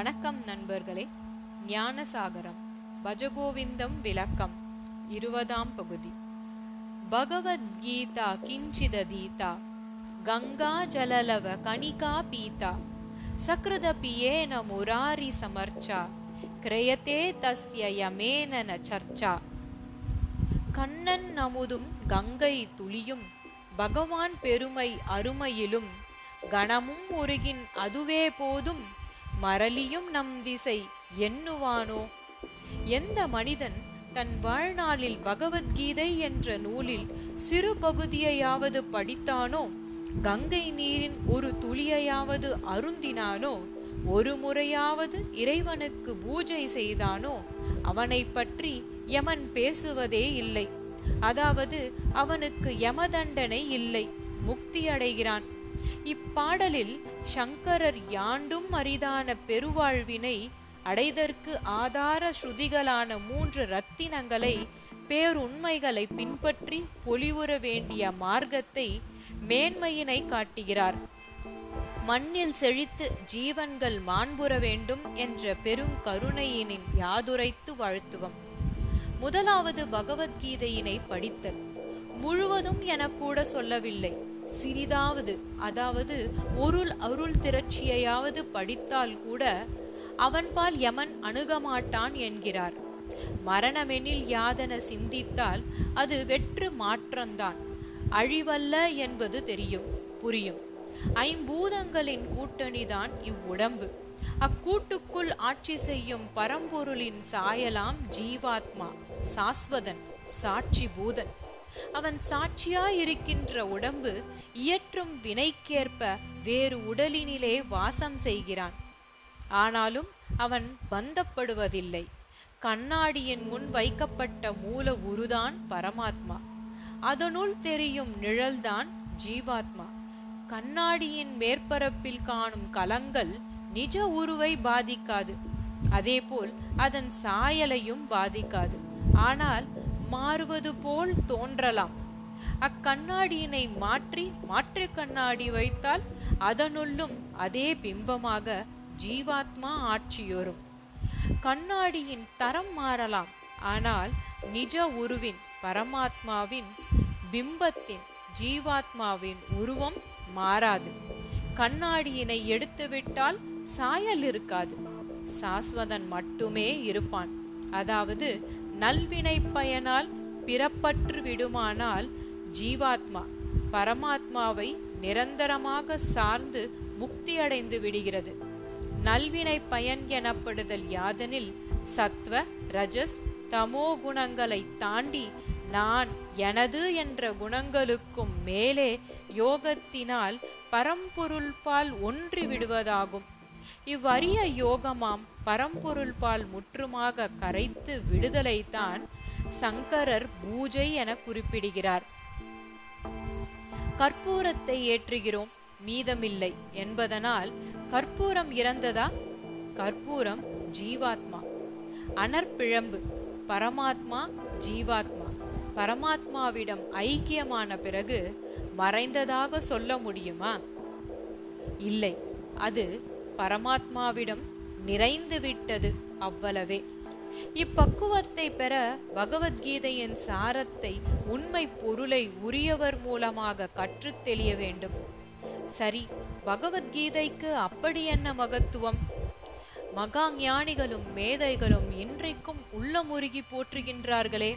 வணக்கம் நண்பர்களே. ஞானசாகரம் பஜகோவிந்தம் விளக்கம் இருபதாம் பகுதி. பகவத்கீதா கிஞ்சிததீதா கங்கா ஜலலவ கணிகா பீதா சக்ருதபியேன முராரி சமர்ச்சா கிரயத்தே தஸ்ய யமேனன ந சர்ச்சா. கண்ணன் நமுதும் கங்கை துளியும் பகவான் பெருமை அருமையிலும் கணமும் உருகின் அதுவே போதும் மரலியும் நம் திசை எண்ணுவானோ? எந்த மனிதன் தன் வாழ்நாளில் பகவத்கீதை என்ற நூலில் சிறு பகுதியையாவது படித்தானோ? கங்கை நீரின் ஒரு துளியையாவது அருந்தினானோ? ஒரு முறையாவது இறைவனுக்கு பூஜை செய்தானோ? அவனை பற்றி யமன் பேசுவதே இல்லை. அதாவது அவனுக்கு யமதண்டனை இல்லை. முக்தி அடைகிறான். இப்பாடலில் சங்கரர் யாண்டும் அரிதான பெருவாழ்வினை அடைதற்கு ஆதார ஸ்ருதிகளான மூன்று ரத்தினங்களை பேருண்மைகளை பின்பற்றி பொலிவுற வேண்டிய மார்க்கத்தை மேன்மையினை காட்டுகிறார். மண்ணில் செழித்து ஜீவன்கள் மாண்புற வேண்டும் என்ற பெருங்கருணையினின் யாதுரைத்து வாழ்த்துவம். முதலாவது பகவத்கீதையினை படித்தல். முழுவதும் என கூட சொல்லவில்லை. சிறிதாவது அதாவது ஒரு அருள் திரட்சியையாவது படித்தால் கூட அவன்பால் யமன் அணுகமாட்டான் என்கிறார். மரணமெனில் யாதென சிந்தித்தால் அது வெற்று மாற்றம்தான் அழிவல்ல என்பது தெரியும் புரியும். ஐம்பூதங்களின் கூட்டணிதான் இவ்வுடம்பு. அக்கூட்டுக்குள் ஆட்சி செய்யும் பரம்பொருளின் சாயலாம் ஜீவாத்மா சாஸ்வதன் சாட்சி பூதன் அவன் சாட்சியாயிருக்கின்ற உடம்பு இயற்றும் வினைக்கேற்ப வேறு உடலினிலே வாசம் செய்கிறான். ஆனாலும் அவன் பந்தப்படுவதில்லை. கண்ணாடியின் முன் வைக்கப்பட்ட மூல உருதான் பரமாத்மா. அதனுள் தெரியும் நிழல்தான் ஜீவாத்மா. கண்ணாடியின் மேற்பரப்பில் காணும் கலங்கள் நிஜ உருவை பாதிக்காது. அதேபோல் அதன் சாயலையும் பாதிக்காது. ஆனால் மாறுவது போல் தோன்றலாம். அக்கண்ணாடியினை மாற்றி மாற்று கண்ணாடி வைத்தால் அதனுள்ளும் அதே பிம்பமாக ஜீவாத்மா ஆட்சியொரும் கண்ணாடியின் தரம் மாறலாம். ஆனால் நிஜ உருவின் பரமாத்மாவின் பிம்பத்தின் ஜீவாத்மாவின் உருவம் மாறாது. கண்ணாடியினை எடுத்துவிட்டால் சாயல் இருக்காது. சாஸ்வதன் மட்டுமே இருப்பான். அதாவது நல்வினை பயனால் பிறப்பற்று விடுமானால் ஜீவாத்மா பரமாத்மாவை நிரந்தரமாக சார்ந்து முக்தி அடைந்து விடுகிறது. நல்வினை பயன் எனப்படுதல் யாதெனில் சத்வ ரஜஸ் தமோ குணங்களை தாண்டி நான் எனது என்ற குணங்களுக்கும் மேலே யோகத்தினால் பரம்பொருள்பால் ஒன்றி விடுவதாகும் இவ்வரிய யோகமாம் பரம்பொருள்பால் முற்றுமாக கரைத்து விடுதலைத்தான் சங்கரர் பூஜை என குறிப்பிடுகிறார். கற்பூரத்தை ஏற்றுகிறோம் மீதமில்லை என்பதனால் கற்பூரம் இறந்ததா? கற்பூரம் ஜீவாத்மா. அனற்பிழம்பு பரமாத்மா ஜீவாத்மா. பரமாத்மாவிடம் ஐக்கியமான பிறகு மறைந்ததாக சொல்ல முடியுமா? இல்லை அது பரமாத்மாவிடம் நிறைந்து விட்டது அவ்வளவே. இப்பக்குவத்தை பெற பகவத்கீதையின் சாரத்தை உண்மை பொருளை உரியவர் மூலமாக கற்றுத் தெளிய வேண்டும். சரி பகவத்கீதைக்கு அப்படி என்ன மகத்துவம்? மகா ஞானிகளும் மேதைகளும் இன்றைக்கும் உள்ளமுருகி போற்றுகின்றார்களே.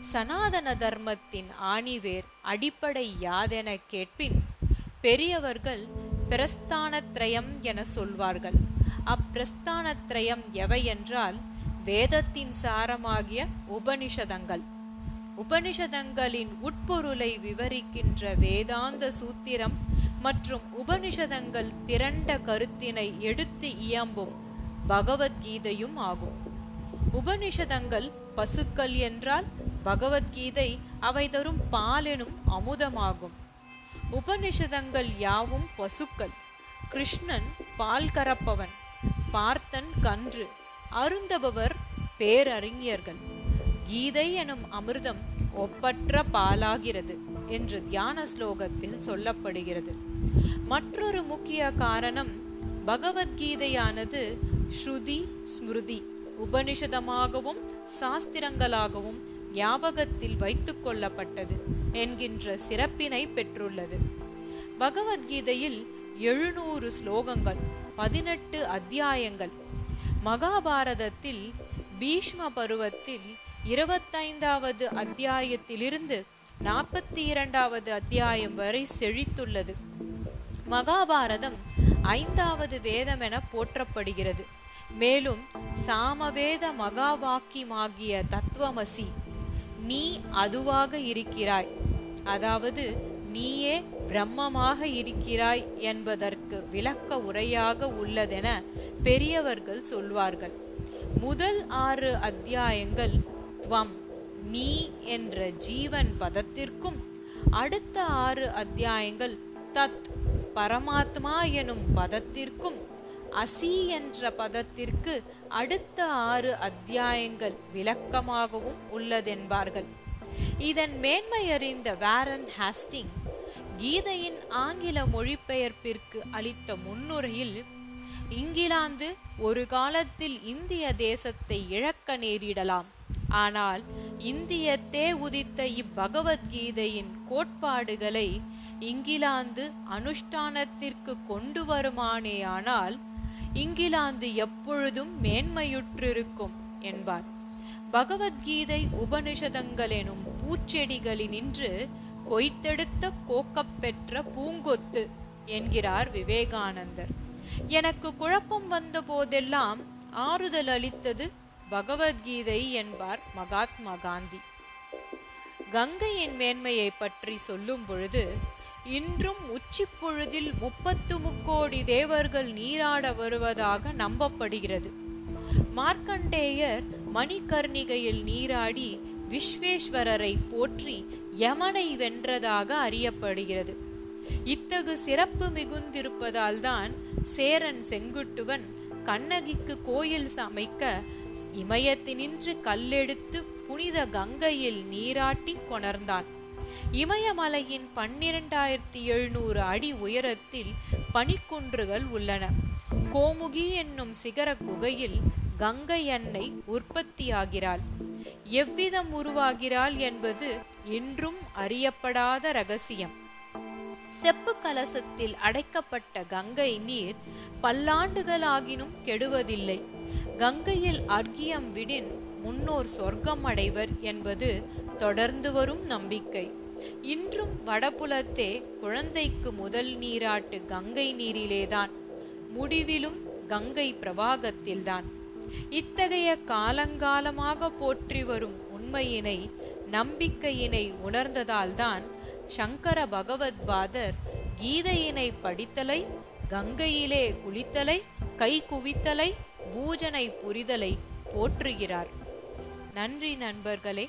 சனாதன தர்மத்தின் ஆணிவேர் அடிப்படை யாதென கேட்பின் பெரியவர்கள் பிரஸ்தானத்ரயம் என சொல்வார்கள். அப்பிரஸ்தானத்ரயம் எவை என்றால் வேதத்தின் சாரமாகிய உபனிஷதங்கள். உபனிஷதங்களின் உட்பொருளை விவரிக்கின்ற வேதாந்த சூத்திரம் மற்றும் உபனிஷதங்கள் திரண்ட கருத்தினை எடுத்து இயம்பும் பகவத்கீதையும் ஆகும். உபனிஷதங்கள் பசுக்கள் என்றால் பகவத்கீதை அவை தரும் பாலெனும் அமுதமாகும். உபனிஷதங்கள் யாவும் பசுக்கள். கிருஷ்ணன் பால் கறப்பவன் பார்த்தன் கன்று அருந்தபவர் பேரறிஞர்கள். கீதை எனும் அமிர்தம் ஒப்பற்ற பாலாகிறது என்று தியான ஸ்லோகத்தில் சொல்லப்படுகிறது. மற்றொரு முக்கிய காரணம் பகவத்கீதையானது ஸ்ருதி ஸ்மிருதி உபனிஷதமாகவும் சாஸ்திரங்களாகவும் ஞாபகத்தில் வைத்து கொள்ளப்பட்டது என்கின்ற சிறப்பினை பெற்றுள்ளது. பகவத்கீதையில் எழுநூறு ஸ்லோகங்கள் பதினெட்டு அத்தியாயங்கள். மகாபாரதத்தில் பீஷ்ம பருவத்தில் இருபத்தைந்தாவது அத்தியாயத்திலிருந்து நாற்பத்தி இரண்டாவது அத்தியாயம் வரை செழித்துள்ளது. மகாபாரதம் ஐந்தாவது வேதம் என போற்றப்படுகிறது. மேலும் சாமவேத மகாவாக்கியமாகிய தத்துவமசி நீ அதுவாக இருக்கிறாய். அதாவது நீயே பிரம்மமாக இருக்கிறாய் என்பதற்கு விளக்க உரையாக உள்ளதென பெரியவர்கள் சொல்வார்கள். முதல் ஆறு அத்தியாயங்கள் துவம். நீ என்ற ஜீவன் பதத்திற்கும் அடுத்த ஆறு அத்தியாயங்கள் தத் பரமாத்மா எனும் பதத்திற்கும் அசி என்ற பதத்திற்கு அடுத்த ஆறு அத்தியாயங்கள் விளக்கமாகவும் உள்ளதென்பார்கள். இதன் மேன்மையறிந்த வேரன் ஹாஸ்டிங் கீதையின் ஆங்கில மொழிபெயர்ப்பிற்கு அளித்த முன்னுரையில் இங்கிலாந்து ஒரு காலத்தில் இந்திய தேசத்தை இழக்க நேரிடலாம். ஆனால் இந்தியத்தே உதித்த இப்பகவத்கீதையின் கோட்பாடுகளை இங்கிலாந்து அனுஷ்டானத்திற்கு கொண்டு வருமானேயானால் இங்கிலாந்து எப்பொழுதும் மேன்மையுற்றிருக்கும் என்பார். பகவத்கீதை உபனிஷதங்கள் எனும் பூச்செடிகளினின்று கொய்த்தெடுத்த கோக்கப்பெற்ற பூங்கொத்து என்கிறார் விவேகானந்தர். எனக்கு குழப்பம் வந்த போதெல்லாம் ஆறுதல் அளித்தது பகவத்கீதை என்பார் மகாத்மா காந்தி. கங்கையின் மேன்மையை பற்றி சொல்லும் பொழுது இன்றும் உச்சிப்பொழுதில் முப்பத்து முக்கோடி தேவர்கள் நீராட வருவதாக நம்பப்படுகிறது. மார்க்கண்டேயர் மணிகர்ணிகையில் நீராடி விஸ்வேஸ்வரரை போற்றி யமனை வென்றதாக அறியப்படுகிறது. இத்தகு சிறப்பு மிகுந்திருப்பதால் தான் சேரன் செங்குட்டுவன் கண்ணகிக்கு கோயில் சமைக்க இமயத்தினின்று கல்லெடுத்து புனித கங்கையில் நீராட்டி கொணர்ந்தான். இமயமலையின் பன்னிரண்டாயிரத்தி எழுநூறு அடி உயரத்தில் பனிக்குன்றுகள் உள்ளன. கோமுகி என்னும் சிகர குகையில் கங்கை அன்னை உற்பத்தியாகிறாள். எவ்விதம் உருவாகிறாள் என்பது இன்றும் அறியப்படாத ரகசியம். செப்பு கலசத்தில் அடைக்கப்பட்ட கங்கை நீர் பல்லாண்டுகளாகினும் கெடுவதில்லை. கங்கையில் அர்க்கியம் விடின் முன்னோர் சொர்க்கம் அடைவர் என்பது தொடர்ந்து வரும் நம்பிக்கை. இன்றும் வடபுலத்தே குழந்தைக்கு முதல் நீராட்டு கங்கை நீரிலேதான் முடிவிலும் கங்கை பிரவாகத்தில்தான். இத்தகைய காலங்காலமாக போற்றி வரும் உண்மையினை நம்பிக்கையினை உணர்ந்ததால்தான் சங்கர பகவத்பாதர் கீதையினை படித்தலை கங்கையிலே குளித்தலை கை குவித்தலை பூஜனை புரிதலை போற்றுகிறார். நன்றி நண்பர்களே.